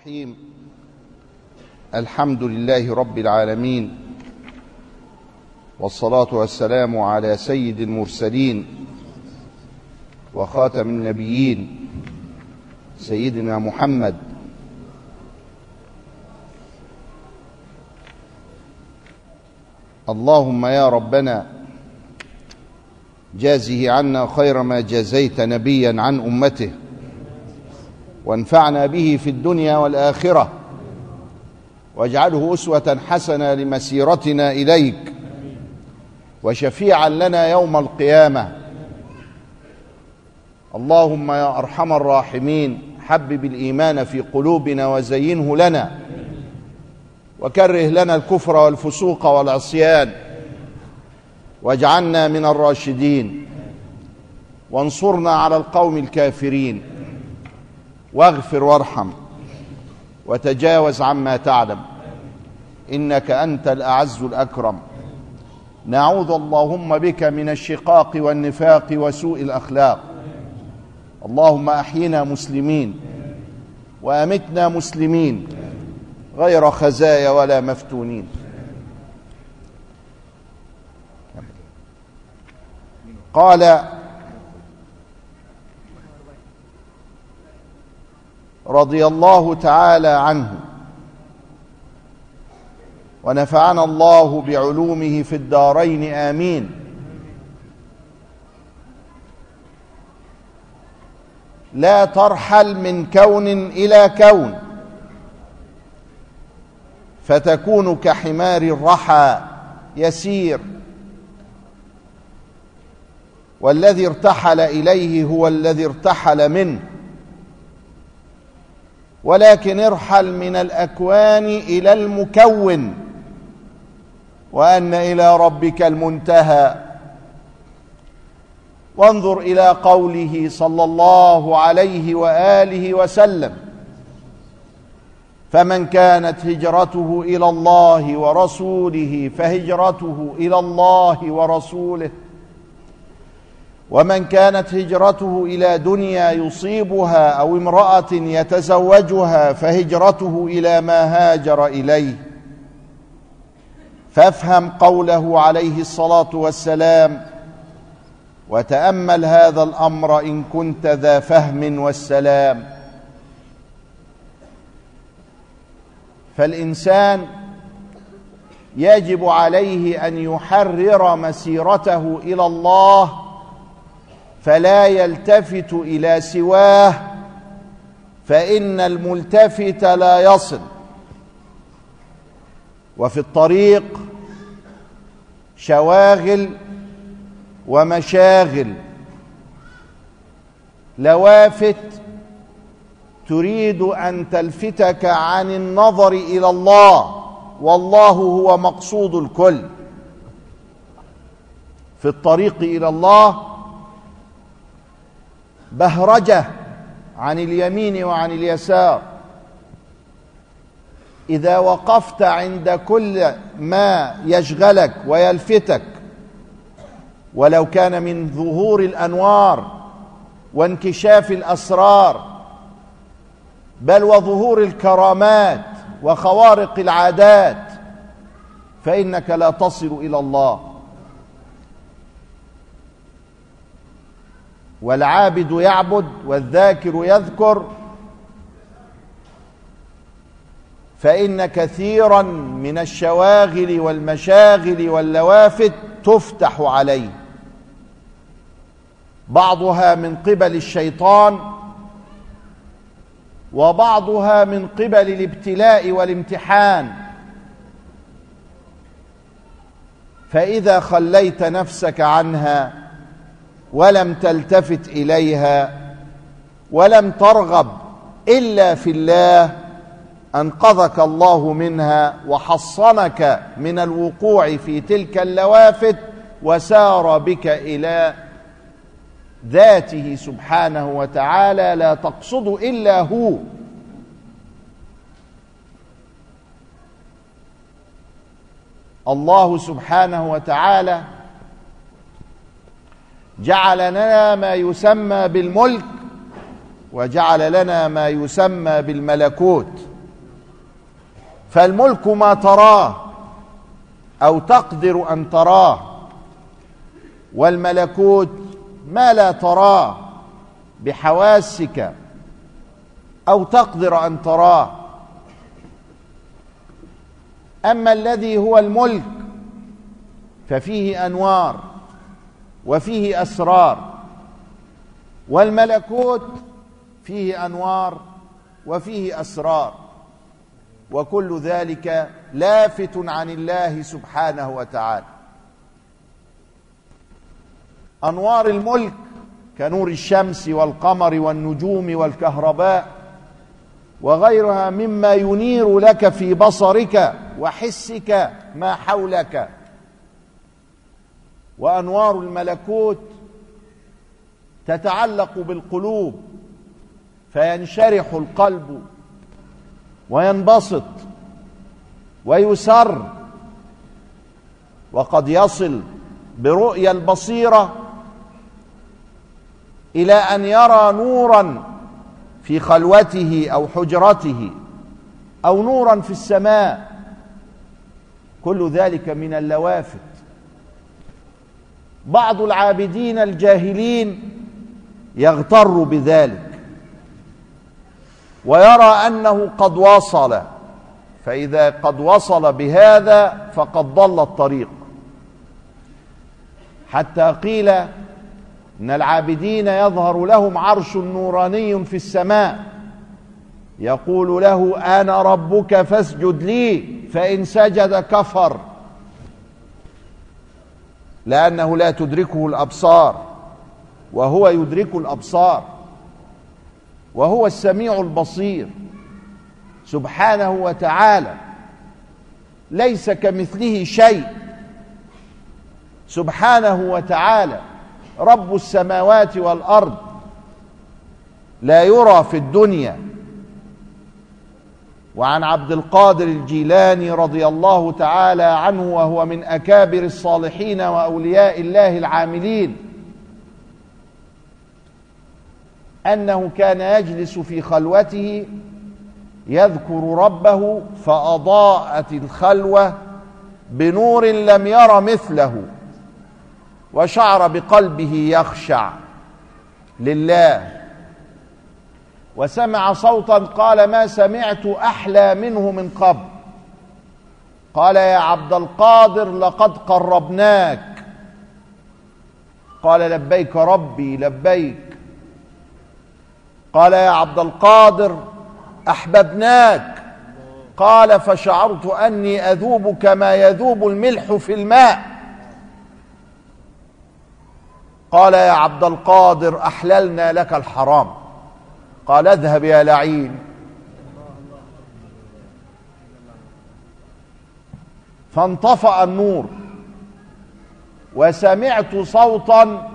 الرحيم. الحمد لله رب العالمين. والصلاة والسلام على سيد المرسلين وخاتم النبيين سيدنا محمد. اللهم يا ربنا جازه عنا خير ما جازيت نبيا عن أمته. وانفعنا به في الدنيا والآخرة. واجعله أسوة حسنة لمسيرتنا إليك. وشفيعا لنا يوم القيامة. اللهم يا أرحم الراحمين حبب الإيمان في قلوبنا وزينه لنا. وكره لنا الكفر والفسوق والعصيان. واجعلنا من الراشدين. وانصرنا على القوم الكافرين. واغفر وارحم وتجاوز عما تعلم. إنك أنت الأعز الأكرم. نعوذ اللهم بك من الشقاق والنفاق وسوء الأخلاق. اللهم أحينا مسلمين وأمتنا مسلمين غير خزايا ولا مفتونين. قال رضي الله تعالى عنه. ونفعنا الله بعلومه في الدارين آمين. لا ترحل من كون إلى كون فتكون كحمار الرحى يسير. والذي ارتحل إليه هو الذي ارتحل منه. ولكن ارحل من الأكوان إلى المكون وأن إلى ربك المنتهى. وانظر إلى قوله صلى الله عليه وآله وسلم فمن كانت هجرته إلى الله ورسوله فهجرته إلى الله ورسوله. ومن كانت هجرته إلى دنيا يصيبها أو امرأة يتزوجها فهجرته إلى ما هاجر إليه. فافهم قوله عليه الصلاة والسلام وتأمل هذا الأمر إن كنت ذا فهم والسلام. فالإنسان يجب عليه أن يحرر مسيرته إلى الله فلا يلتفت إلى سواه فإن الملتفت لا يصل. وفي الطريق شواغل ومشاغل. لوافت تريد أن تلفتك عن النظر إلى الله والله هو مقصود الكل. في الطريق إلى الله بهرجة عن اليمين وعن اليسار. إذا وقفت عند كل ما يشغلك ويلفتك ولو كان من ظهور الأنوار وانكشاف الأسرار بل وظهور الكرامات وخوارق العادات فإنك لا تصل إلى الله. والعابد يعبد والذاكر يذكر. فإن كثيرا من الشواغل والمشاغل واللوافت تفتح عليه. بعضها من قبل الشيطان وبعضها من قبل الابتلاء والامتحان. فإذا خليت نفسك عنها ولم تلتفت إليها ولم ترغب إلا في الله أنقذك الله منها وحصنك من الوقوع في تلك اللوافت وسار بك إلى ذاته سبحانه وتعالى لا تقصد إلا هو. الله سبحانه وتعالى جعل لنا ما يسمى بالملك وجعل لنا ما يسمى بالملكوت. فالملك ما تراه أو تقدر أن تراه والملكوت ما لا تراه بحواسك أو تقدر أن تراه. أما الذي هو الملك ففيه أنوار. وفيه أسرار. والملكوت فيه أنوار وفيه أسرار. وكل ذلك لافت عن الله سبحانه وتعالى. أنوار الملك كنور الشمس والقمر والنجوم والكهرباء وغيرها مما ينير لك في بصرك وحسك ما حولك. وأنوار الملكوت تتعلق بالقلوب فينشرح القلب وينبسط ويسر وقد يصل برؤيا البصيرة إلى أن يرى نورا في خلوته أو حجرته أو نورا في السماء. كل ذلك من اللوافت. بعض العابدين الجاهلين يغتر بذلك. ويرى أنه قد وصل فإذا قد وصل بهذا فقد ضل الطريق. حتى قيل إن العابدين يظهر لهم عرش نوراني في السماء يقول له أنا ربك فاسجد لي فإن سجد كفر. لأنه لا تدركه الأبصار وهو يدرك الأبصار وهو السميع البصير سبحانه وتعالى ليس كمثله شيء سبحانه وتعالى رب السماوات والأرض لا يرى في الدنيا وعن عبد القادر الجيلاني رضي الله تعالى عنه وهو من أكابر الصالحين وأولياء الله العاملين أنه كان يجلس في خلوته يذكر ربه فأضاءت الخلوة بنور لم ير مثله وشعر بقلبه يخشع. لله. وسمع صوتا قال ما سمعت أحلى منه من قبل. قال يا عبد القادر لقد قربناك. قال لبيك ربي لبيك. قال يا عبد القادر أحببناك. قال فشعرت أني اذوب كما يذوب الملح في الماء. قال يا عبد القادر أحللنا لك الحرام. قال اذهب يا لعين. فانطفأ النور. وسمعت صوتا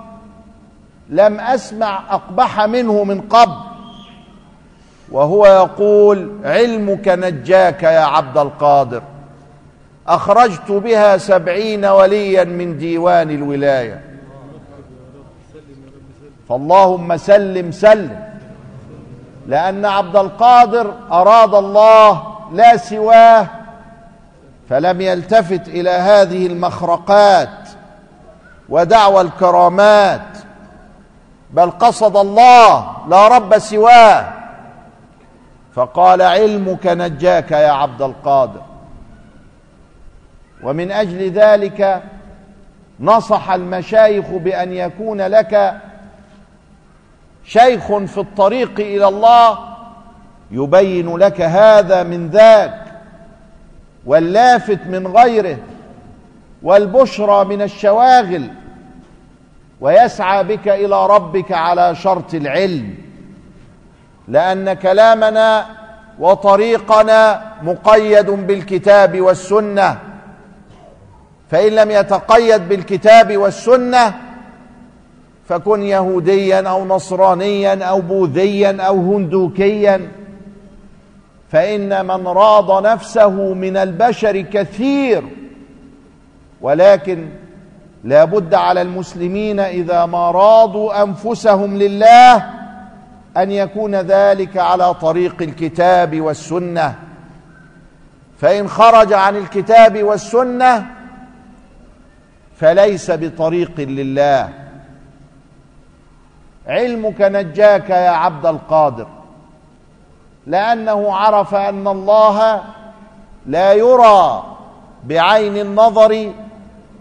لم أسمع أقبح منه من قبل. وهو يقول علمك نجاك يا عبد القادر. أخرجت بها سبعين وليا من ديوان الولاية. فاللهم سلم سلم. لأن عبد القادر أراد الله لا سواه فلم يلتفت إلى هذه المخرقات ودعوى الكرامات بل قصد الله لا رب سواه. فقال علمك نجاك يا عبد القادر. ومن أجل ذلك نصح المشايخ بأن يكون لك شيخ في الطريق إلى الله يبين لك هذا من ذاك واللافت من غيره والبشرى من الشواغل ويسعى بك إلى ربك على شرط العلم لأن كلامنا وطريقنا مقيد بالكتاب والسنة فإن لم يتقيد بالكتاب والسنة فكن يهوديا أو نصرانيا أو بوذيا أو هندوكيا. فإن من راض نفسه من البشر كثير ولكن لا بد على المسلمين إذا ما راضوا أنفسهم لله أن يكون ذلك على طريق الكتاب والسنة. فإن خرج عن الكتاب والسنة فليس بطريق لله. علمك نجاك يا عبد القادر. لأنه عرف أن الله لا يرى بعين النظر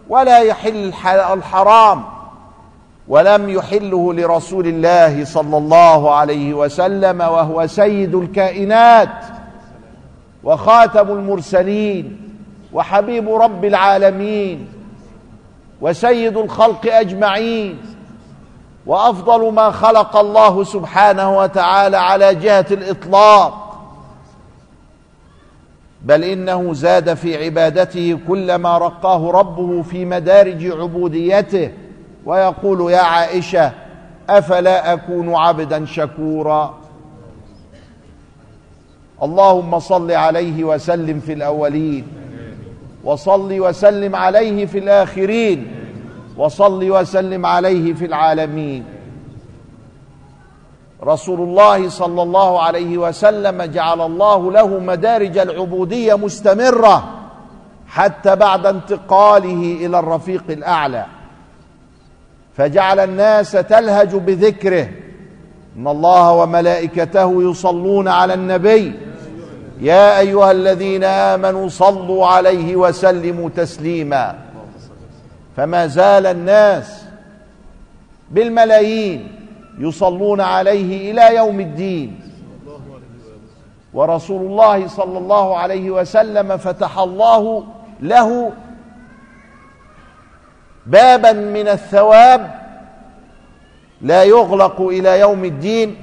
ولا يحل الحرام ولم يحله لرسول الله صلى الله عليه وسلم وهو سيد الكائنات وخاتم المرسلين وحبيب رب العالمين وسيد الخلق أجمعين. وأفضل ما خلق الله سبحانه وتعالى على جهة الإطلاق. بل إنه زاد في عبادته كلما رقاه ربه في مدارج عبوديته ويقول يا عائشة أفلا أكون عبدا شكورا؟ اللهم صل عليه وسلم في الأولين وصل وسلم عليه في الآخرين. وصل وسلم عليه في العالمين. رسول الله صلى الله عليه وسلم جعل الله له مدارج العبودية مستمرة حتى بعد انتقاله إلى الرفيق الأعلى. فجعل الناس تلهج بذكره إن الله وملائكته يصلون على النبي. يا أيها الذين آمنوا صلوا عليه وسلموا تسليما. فما زال الناس بالملايين يصلون عليه إلى يوم الدين. ورسول الله صلى الله عليه وسلم فتح الله له بابا من الثواب لا يغلق إلى يوم الدين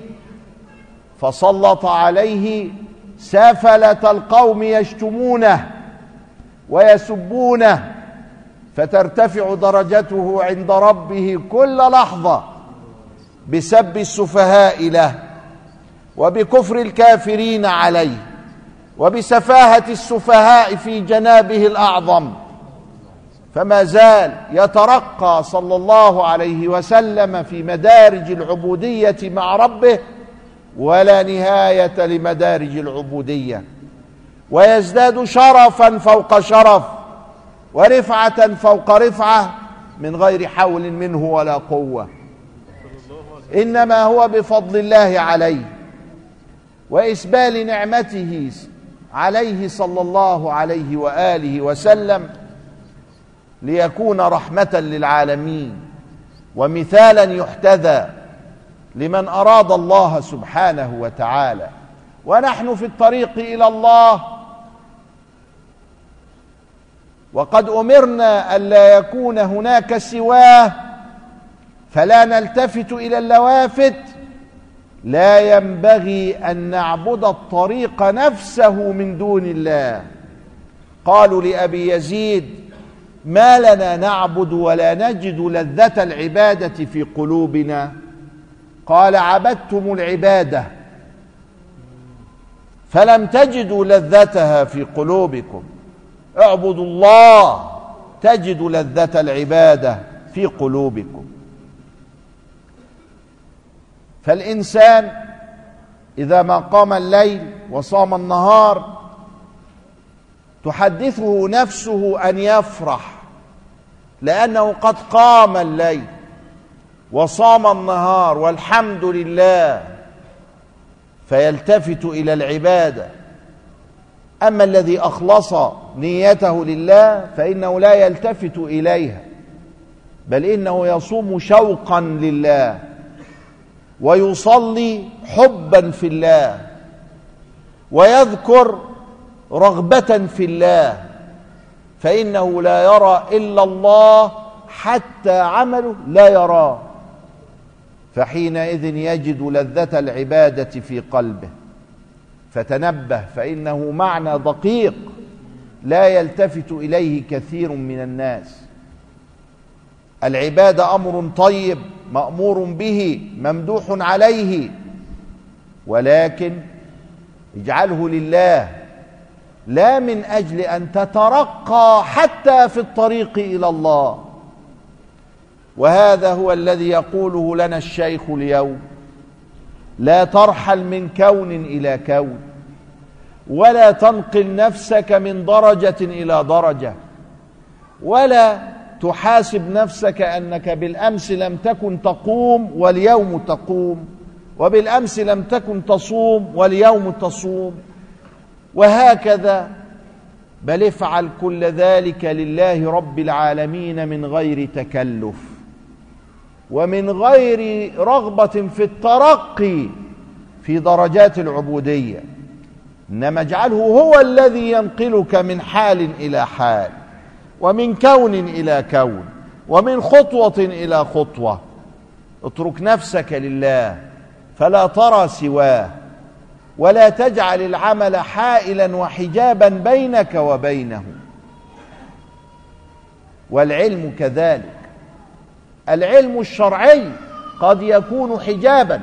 فسلط عليه سافلة القوم يشتمونه ويسبونه فترتفع درجته عند ربه كل لحظة بسب السفهاء له وبكفر الكافرين عليه وبسفاهة السفهاء في جنابه الأعظم. فما زال يترقى صلى الله عليه وسلم في مدارج العبودية مع ربه ولا نهاية لمدارج العبودية. ويزداد شرفا فوق شرف. ورفعة فوق رفعة من غير حول منه ولا قوة. إنما هو بفضل الله عليه وإسبال نعمته عليه صلى الله عليه وآله وسلم ليكون رحمة للعالمين ومثالا يحتذى لمن أراد الله سبحانه وتعالى. ونحن في الطريق إلى الله وقد أمرنا الا يكون هناك سواه فلا نلتفت إلى اللوافت لا ينبغي أن نعبد الطريق نفسه من دون الله. قالوا لأبي يزيد ما لنا نعبد ولا نجد لذة العبادة في قلوبنا. قال عبدتم العبادة فلم تجدوا لذتها في قلوبكم. اعبدوا الله تجدوا لذة العبادة في قلوبكم. فالإنسان إذا ما قام الليل وصام النهار تحدثه نفسه أن يفرح لأنه قد قام الليل وصام النهار والحمد لله فيلتفت إلى العبادة. أما الذي أخلص نيته لله فإنه لا يلتفت إليها بل إنه يصوم شوقا لله ويصلي حبا في الله ويذكر رغبة في الله فإنه لا يرى إلا الله حتى عمله لا يراه فحينئذ يجد لذة العبادة في قلبه. فتنبه فإنه معنى دقيق لا يلتفت إليه كثير من الناس. العباده أمر طيب مأمور به ممدوح عليه ولكن اجعله لله لا من أجل أن تترقى حتى في الطريق إلى الله. وهذا هو الذي يقوله لنا الشيخ اليوم. لا ترحل من كون إلى كون ولا تنقل نفسك من درجة إلى درجة ولا تحاسب نفسك أنك بالأمس لم تكن تقوم واليوم تقوم وبالأمس لم تكن تصوم واليوم تصوم وهكذا. بل افعل كل ذلك لله رب العالمين من غير تكلف. ومن غير رغبة في الترقي في درجات العبودية إنما اجعله هو الذي ينقلك من حال إلى حال ومن كون إلى كون ومن خطوة إلى خطوة. اترك نفسك لله فلا ترى سواه ولا تجعل العمل حائلا وحجابا بينك وبينه. والعلم كذلك. العلم الشرعي قد يكون حجابا.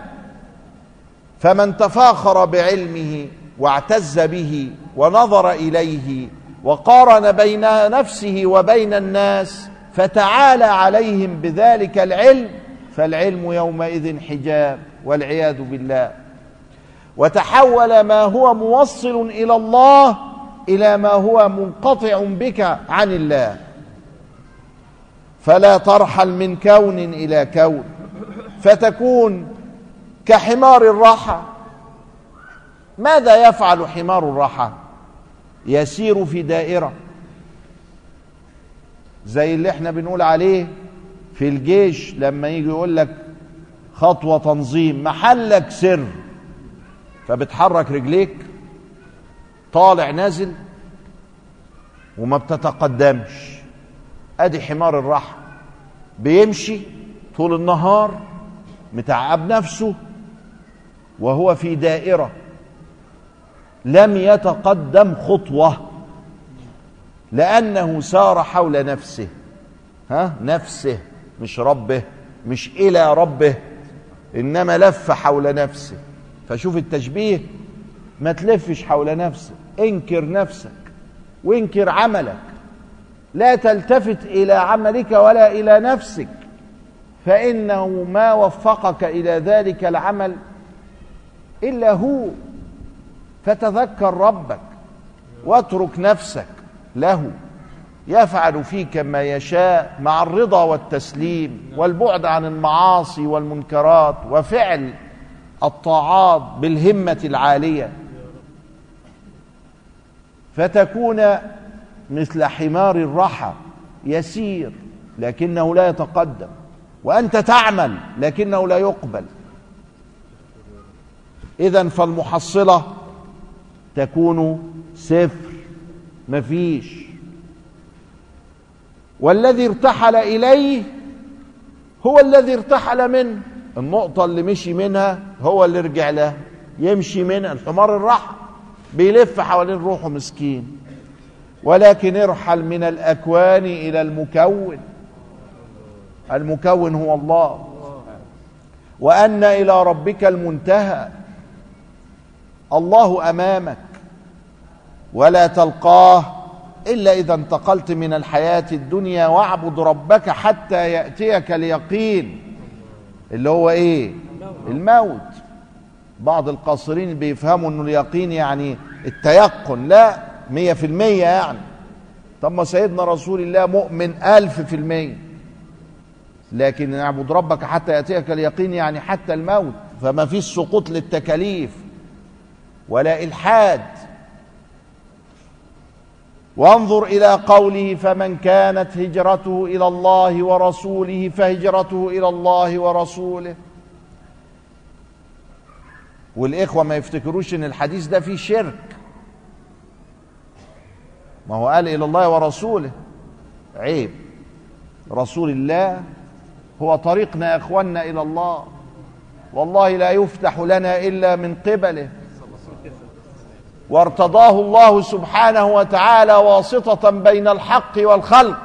فمن تفاخر بعلمه واعتز به ونظر إليه وقارن بين نفسه وبين الناس فتعالى عليهم بذلك العلم فالعلم يومئذ حجاب والعياذ بالله. وتحول ما هو موصل إلى الله إلى ما هو منقطع بك عن الله. فلا ترحل من كون إلى كون فتكون كحمار الرحى ماذا يفعل حمار الرحى يسير في دائرة زي اللي إحنا بنقول عليه في الجيش لما يجي يقول لك خطوة تنظيم محلك سر فبتحرك رجليك طالع نازل وما بتتقدمش. أدي حمار الرحى بيمشي طول النهار متعب نفسه وهو في دائرة. لم يتقدم خطوة لأنه سار حول نفسه. ها؟ نفسه مش ربه مش إلى ربه إنما لف حول نفسه. فشوف التشبيه ما تلفش حول نفسك انكر نفسك وانكر عملك. لا تلتفت إلى عملك ولا إلى نفسك فإنه ما وفقك إلى ذلك العمل إلا هو. فتذكر ربك واترك نفسك له يفعل فيك ما يشاء مع الرضا والتسليم والبعد عن المعاصي والمنكرات وفعل الطاعات بالهمة العالية. فتكون مثل حمار الرحى يسير لكنه لا يتقدم. وأنت تعمل لكنه لا يقبل. اذا فالمحصلة تكون صفر مفيش والذي ارتحل إليه هو الذي ارتحل منه. النقطة اللي مشي منها هو اللي رجع لها يمشي منها الحمار الرحى بيلف حوالين روحه مسكين. ولكن ارحل من الأكوان إلى المكون. المكون هو الله. وأن إلى ربك المنتهى. الله أمامك. ولا تلقاه إلا إذا انتقلت من الحياة الدنيا واعبد ربك حتى يأتيك اليقين. اللي هو إيه؟ الموت. بعض القاصرين بيفهموا إنه اليقين يعني التيقن. لا. مية في المية يعني. طب ما سيدنا رسول الله مؤمن ألف في المية. لكن نعبد ربك حتى يأتيك اليقين يعني حتى الموت. فما فيش سقوط للتكاليف ولا إلحاد. وانظر إلى قوله فمن كانت هجرته إلى الله ورسوله فهجرته إلى الله ورسوله. والإخوة ما يفتكروش إن الحديث ده فيه شرك. ما هو قال إلى الله ورسوله. عيب. رسول الله هو طريقنا يا إخواننا إلى الله. والله لا يفتح لنا إلا من قبله. وارتضاه الله سبحانه وتعالى واسطة بين الحق والخلق.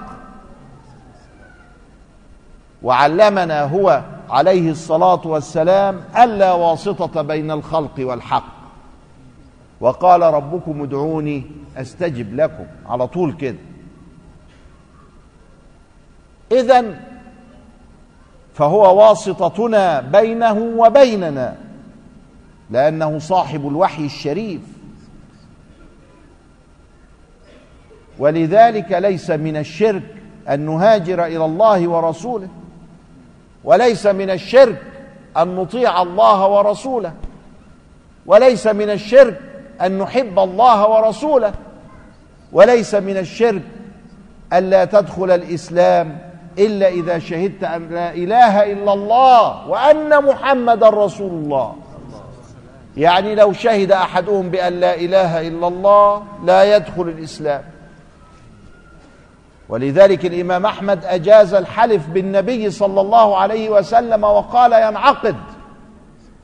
وعلمنا هو عليه الصلاة والسلام ألا واسطة بين الخلق والحق. وقال ربكم ادعوني أستجب لكم. على طول كده. اذا فهو واسطتنا بينه وبيننا لأنه صاحب الوحي الشريف. ولذلك ليس من الشرك أن نهاجر إلى الله ورسوله وليس من الشرك أن نطيع الله ورسوله وليس من الشرك أن نحب الله ورسوله وليس من الشرك الا تدخل الإسلام إلا إذا شهدت أن لا إله إلا الله وأن محمدا رسول الله. يعني لو شهد أحدهم بأن لا إله إلا الله لا يدخل الإسلام. ولذلك الإمام أحمد أجاز الحلف بالنبي صلى الله عليه وسلم وقال ينعقد.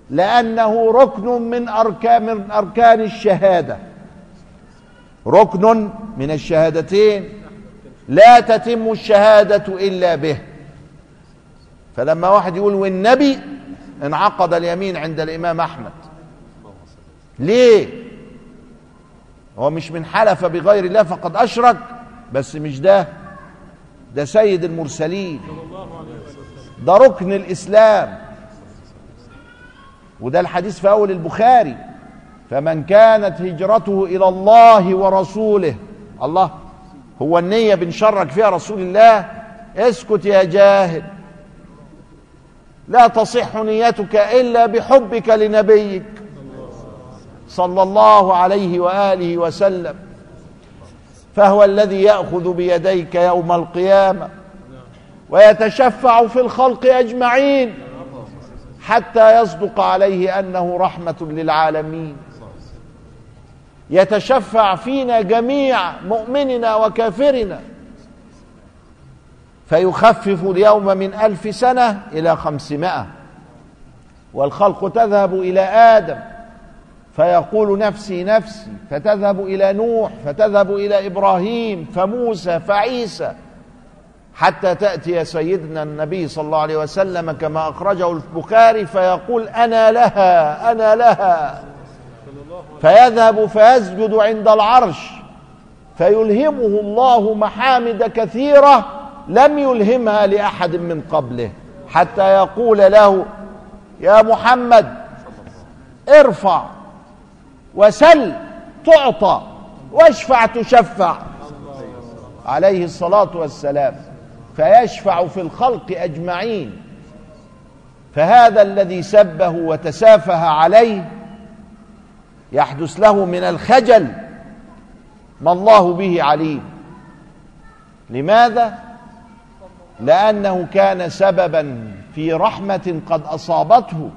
لأنه ركن من اركان من أركان الشهادة. ركن من الشهادتين. لا تتم الشهادة إلا به. فلما واحد يقول والنبي انعقد اليمين عند الإمام أحمد. ليه؟ هو مش من حلف بغير الله فقد أشرك بس مش ده. ده سيد المرسلين. ده ركن الإسلام. وده الحديث في أول البخاري. فمن كانت هجرته إلى الله ورسوله الله هو النية بنشرك فيها رسول الله اسكت يا جاهل. لا تصح نيتك إلا بحبك لنبيك. صلى الله عليه وآله وسلم. فهو الذي يأخذ بيديك يوم القيامة. ويتشفع في الخلق أجمعين. حتى يصدق عليه أنه رحمة للعالمين. يتشفع فينا جميع مؤمننا وكافرنا. فيخفف اليوم من ألف سنة إلى خمسمائة. والخلق تذهب إلى آدم. فيقول نفسي نفسي فتذهب إلى نوح فتذهب إلى إبراهيم فموسى فعيسى. حتى تأتي سيدنا النبي صلى الله عليه وسلم كما أخرجه البخاري فيقول أنا لها أنا لها. فيذهب فيسجد عند العرش. فيلهمه الله محامد كثيرة لم يلهمها لأحد من قبله. حتى يقول له يا محمد ارفع وسل تعطى واشفع تشفع. عليه الصلاة والسلام. فيشفع في الخلق أجمعين. فهذا الذي سبه وتسافه عليه يحدث له من الخجل ما الله به عليم. لماذا؟ لأنه كان سببا في رحمة قد أصابته.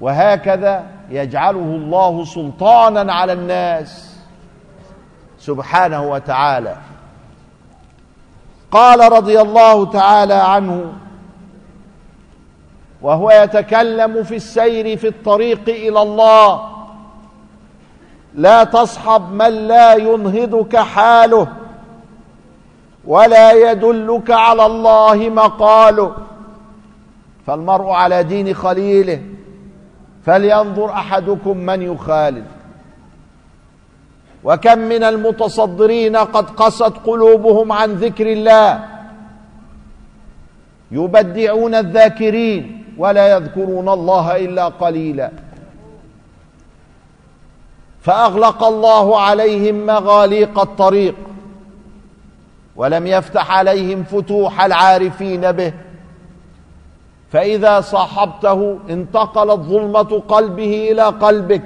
وهكذا يجعله الله سلطانا على الناس. سبحانه وتعالى. قال رضي الله تعالى عنه وهو يتكلم في السير في الطريق إلى الله لا تصحب من لا ينهضك حاله ولا يدلك على الله مقاله فالمرء على دين خليله فلينظر أحدكم من يخالف. وكم من المتصدرين قد قست قلوبهم عن ذكر الله. يبدعون الذاكرين ولا يذكرون الله إلا قليلا. فأغلق الله عليهم مغاليق الطريق ولم يفتح عليهم فتوح العارفين به. فإذا صاحبته انتقلت ظلمة قلبه إلى قلبك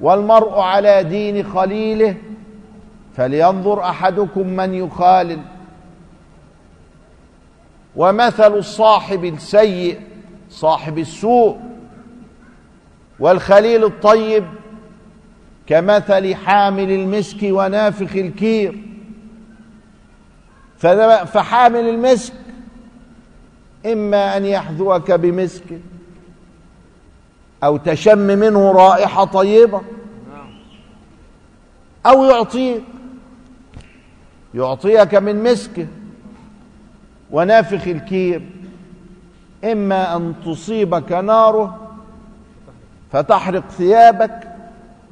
والمرء على دين خليله فلينظر أحدكم من يخالل. ومثل الصاحب السيء صاحب السوء والخليل الطيب كمثل حامل المسك ونافخ الكير. فحامل المسك إما أن يحذوك بمسك أو تشم منه رائحة طيبة. أو يعطيك. يعطيك من مسكه ونافخ الكير. إما أن تصيبك ناره فتحرق ثيابك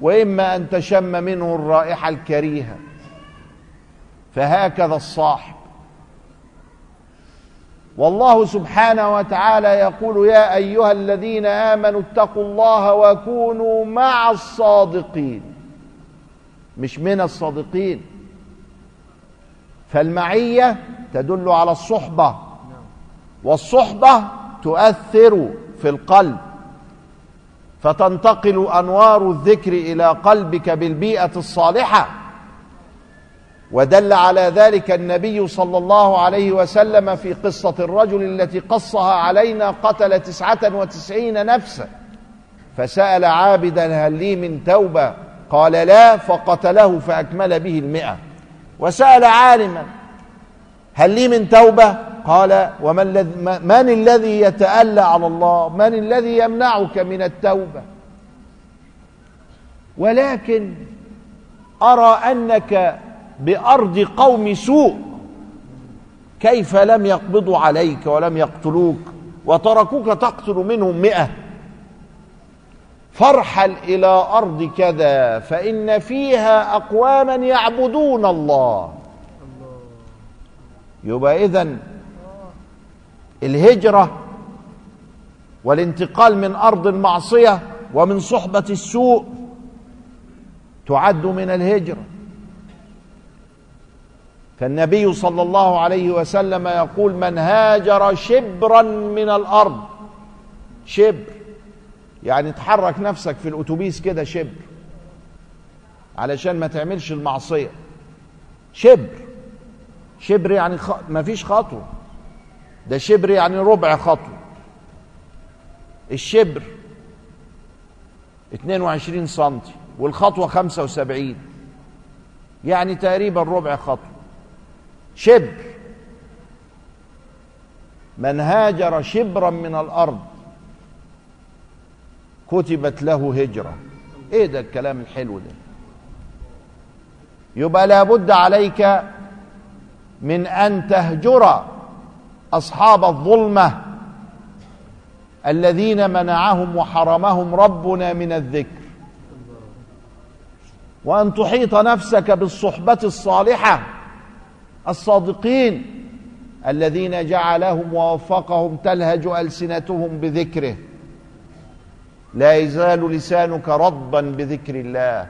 وإما أن تشم منه الرائحة الكريهة. فهكذا الصاحب. والله سبحانه وتعالى يقول يا أيها الذين آمنوا اتقوا الله وكونوا مع الصادقين. مش من الصادقين. فالمعية تدل على الصحبة. والصحبة تؤثر في القلب. فتنتقل أنوار الذكر إلى قلبك بالبيئة الصالحة. ودل على ذلك النبي صلى الله عليه وسلم في قصة الرجل التي قصها علينا قتل تسعة وتسعين نفسا. فسأل عابدا هل لي من توبة؟ قال لا فقتله فأكمل به المئة. وسأل عالما هل لي من توبة؟ قال ومن الذي من الذي يتألى على الله؟ من الذي يمنعك من التوبة؟ ولكن أرى أنك بأرض قوم سوء. كيف لم يقبضوا عليك ولم يقتلوك وتركوك تقتل منهم مئة. فارحل إلى أرض كذا فإن فيها أقواما يعبدون الله. يبقى إذن الهجرة والانتقال من أرض المعصية ومن صحبة السوء تعد من الهجرة. فالنبي صلى الله عليه وسلم يقول من هاجر شبرا من الأرض شبر يعني تحرك نفسك في الأتوبيس كده شبر علشان ما تعملش المعصية. شبر شبر يعني خ... ما فيش خطوة ده شبر يعني ربع خطوة. الشبر 22 سنتي والخطوة 75 يعني تقريبا ربع خطوة. شبر. من هاجر شبرا من الأرض كتبت له هجرة. إيه ده الكلام الحلو ده؟ يبقى لابد عليك من أن تهجر أصحاب الظلمة الذين منعهم وحرمهم ربنا من الذكر. وأن تحيط نفسك بالصحبة الصالحة الصادقين الذين جعلهم ووفقهم تلهج ألسنتهم بذكره. لا يزال لسانك رطبا بذكر الله.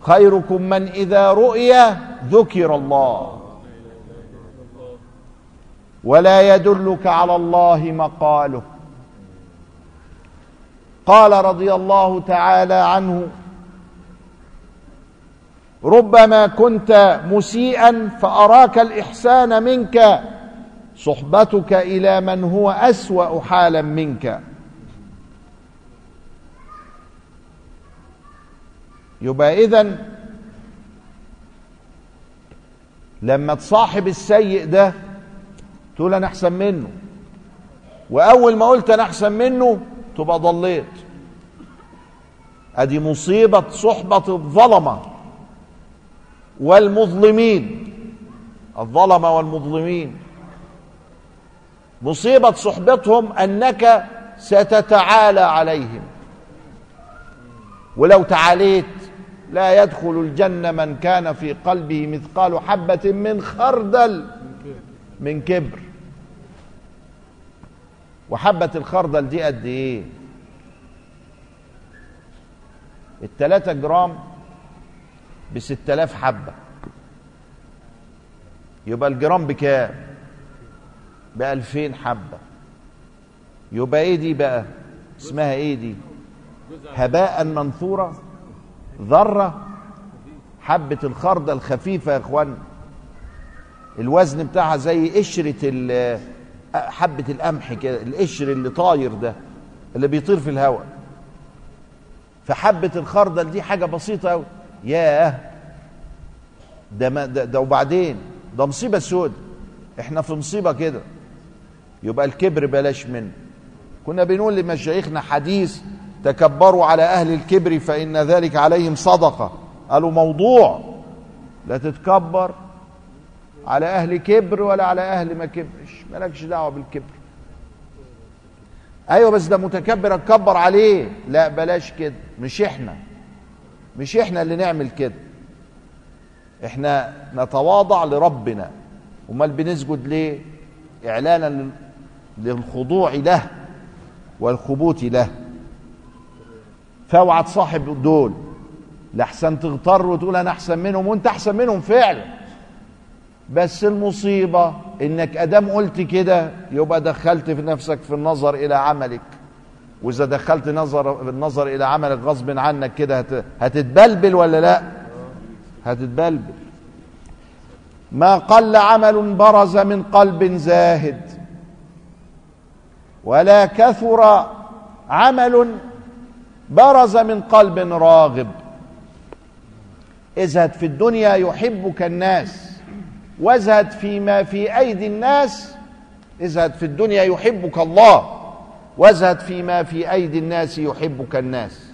خيركم من إذا رؤي ذكر الله. ولا يدلك على الله مقاله. قال رضي الله تعالى عنه ربما كنت مسيئا فأراك الإحسان منك صحبتك إلى من هو أسوأ حالا منك. يبقى اذا لما تصاحب السيء ده تقول أنا أحسن منه وأول ما قلت أنا أحسن منه تبقى ضليت. أدي مصيبة صحبة الظلمه والمظلمين. الظلمه والمظلمين. مصيبة صحبتهم أنك ستتعالى عليهم. ولو تعاليت لا يدخل الجنة من كان في قلبه مثقال حبة من خردل من كبر. وحبة الخردل دي قد إيه؟ التلاتة جرام بستة آلاف حبة. يبقى الجرام بكام؟ بألفين حبة. يبقى إيه دي بقى؟ اسمها إيه دي؟ هباء منثورة ذرة حبة الخردة الخفيفة يا إخوان. الوزن بتاعها زي قشرة حبة القمح كده القشر اللي طاير ده اللي بيطير في الهواء. فحبة الخردل دي حاجة بسيطة أوي. ياه. ده, ما ده, ده وبعدين؟ ده مصيبة سود. إحنا في مصيبة كده. يبقى الكبر بلاش منه. كنا بنقول لمشايخنا حديث تكبروا على أهل الكبر فإن ذلك عليهم صدقة. قالوا موضوع. لا تتكبر على أهل كبر ولا على أهل ما كبرش مالكش دعوة بالكبر. أيوه بس ده متكبر أتكبر عليه. لا بلاش كده. مش إحنا. مش إحنا اللي نعمل كده. إحنا نتواضع لربنا. أمال بنسجد ليه؟ إعلانا للخضوع له والخبوت له. فاوعى تصاحب دول. لحسن تغتر وتقول أنا أحسن منهم وأنت أحسن منهم فعلا. بس المصيبة إنك أدام قلت كده يبقى دخلت في نفسك في النظر إلى عملك. وإذا دخلت نظر النظر إلى عملك غصب عنك كده هت- هتتبلبل ولا لا؟ هتتبلبل. ما قل عمل برز من قلب زاهد. ولا كثر عمل برز من قلب راغب. ازهد في الدنيا يحبك الناس. وازهد فيما في أيدي الناس. ازهد في الدنيا يحبك الله. وازهد فيما في أيدي الناس يحبك الناس.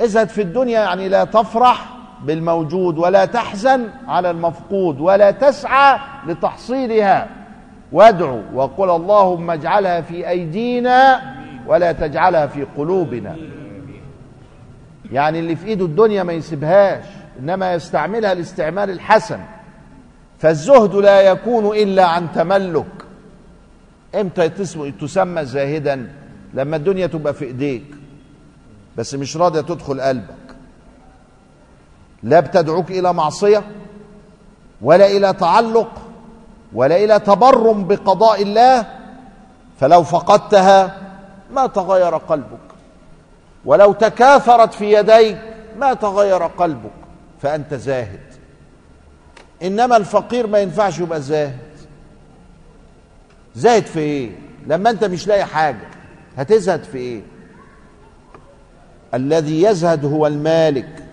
ازهد في الدنيا يعني لا تفرح بالموجود ولا تحزن على المفقود ولا تسعى لتحصيلها. وادعو وقل اللهم اجعلها في أيدينا ولا تجعلها في قلوبنا. يعني اللي في إيده الدنيا ما يسيبهاش إنما يستعملها الاستعمال الحسن. فالزهد لا يكون إلا عن تملك. إمتى تسمى زاهدا؟ لما الدنيا تبقى في ايديك. بس مش راضية تدخل قلبك. لا بتدعوك إلى معصية ولا إلى تعلق ولا إلى تبرم بقضاء الله فلو فقدتها ما تغير قلبك. ولو تكاثرت في يديك ما تغير قلبك فأنت زاهد. إنما الفقير ما ينفعش يبقى زاهد. زاهد في إيه؟ لما أنت مش لاقي حاجة هتزهد في إيه؟ الذي يزهد هو المالك.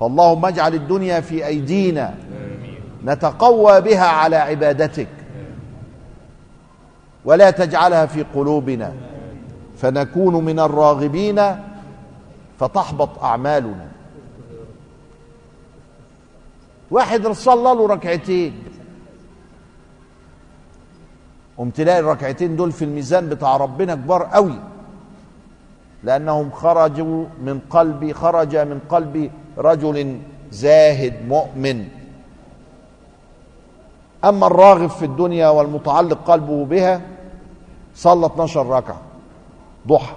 فاللهم اجعل الدنيا في أيدينا نتقوى بها على عبادتك ولا تجعلها في قلوبنا. فنكون من الراغبين فتحبط أعمالنا. واحد صلى له ركعتين. قمت تلاقي الركعتين دول في الميزان بتاع ربنا كبار قوي. لأنهم خرجوا من قلبي خرج من قلب رجل زاهد مؤمن. أما الراغب في الدنيا والمتعلق قلبه بها صلى 12 ركعة ضحى.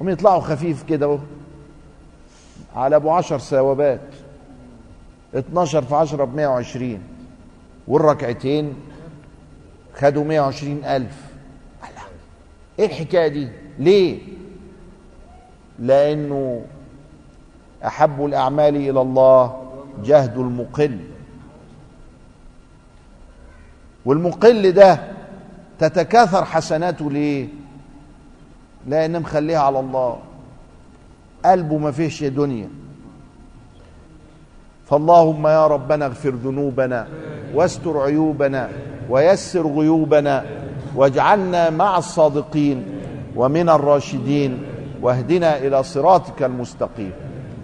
هم يطلعوا خفيف كده على أبو عشر ثوابات. 12 في 10 ب 120 والركعتين خدوا 120 ألف. الله. إيه الحكاية دي؟ ليه؟ لأنه أحب الأعمال إلى الله جهد المقل. والمقل ده تتكاثر حسناته ليه؟ لأن مخليها على الله. قلبه ما فيهش دنيا. فاللهم يا ربنا اغفر ذنوبنا واستر عيوبنا. ويسر غيوبنا واجعلنا مع الصادقين ومن الراشدين واهدنا إلى صراطك المستقيم.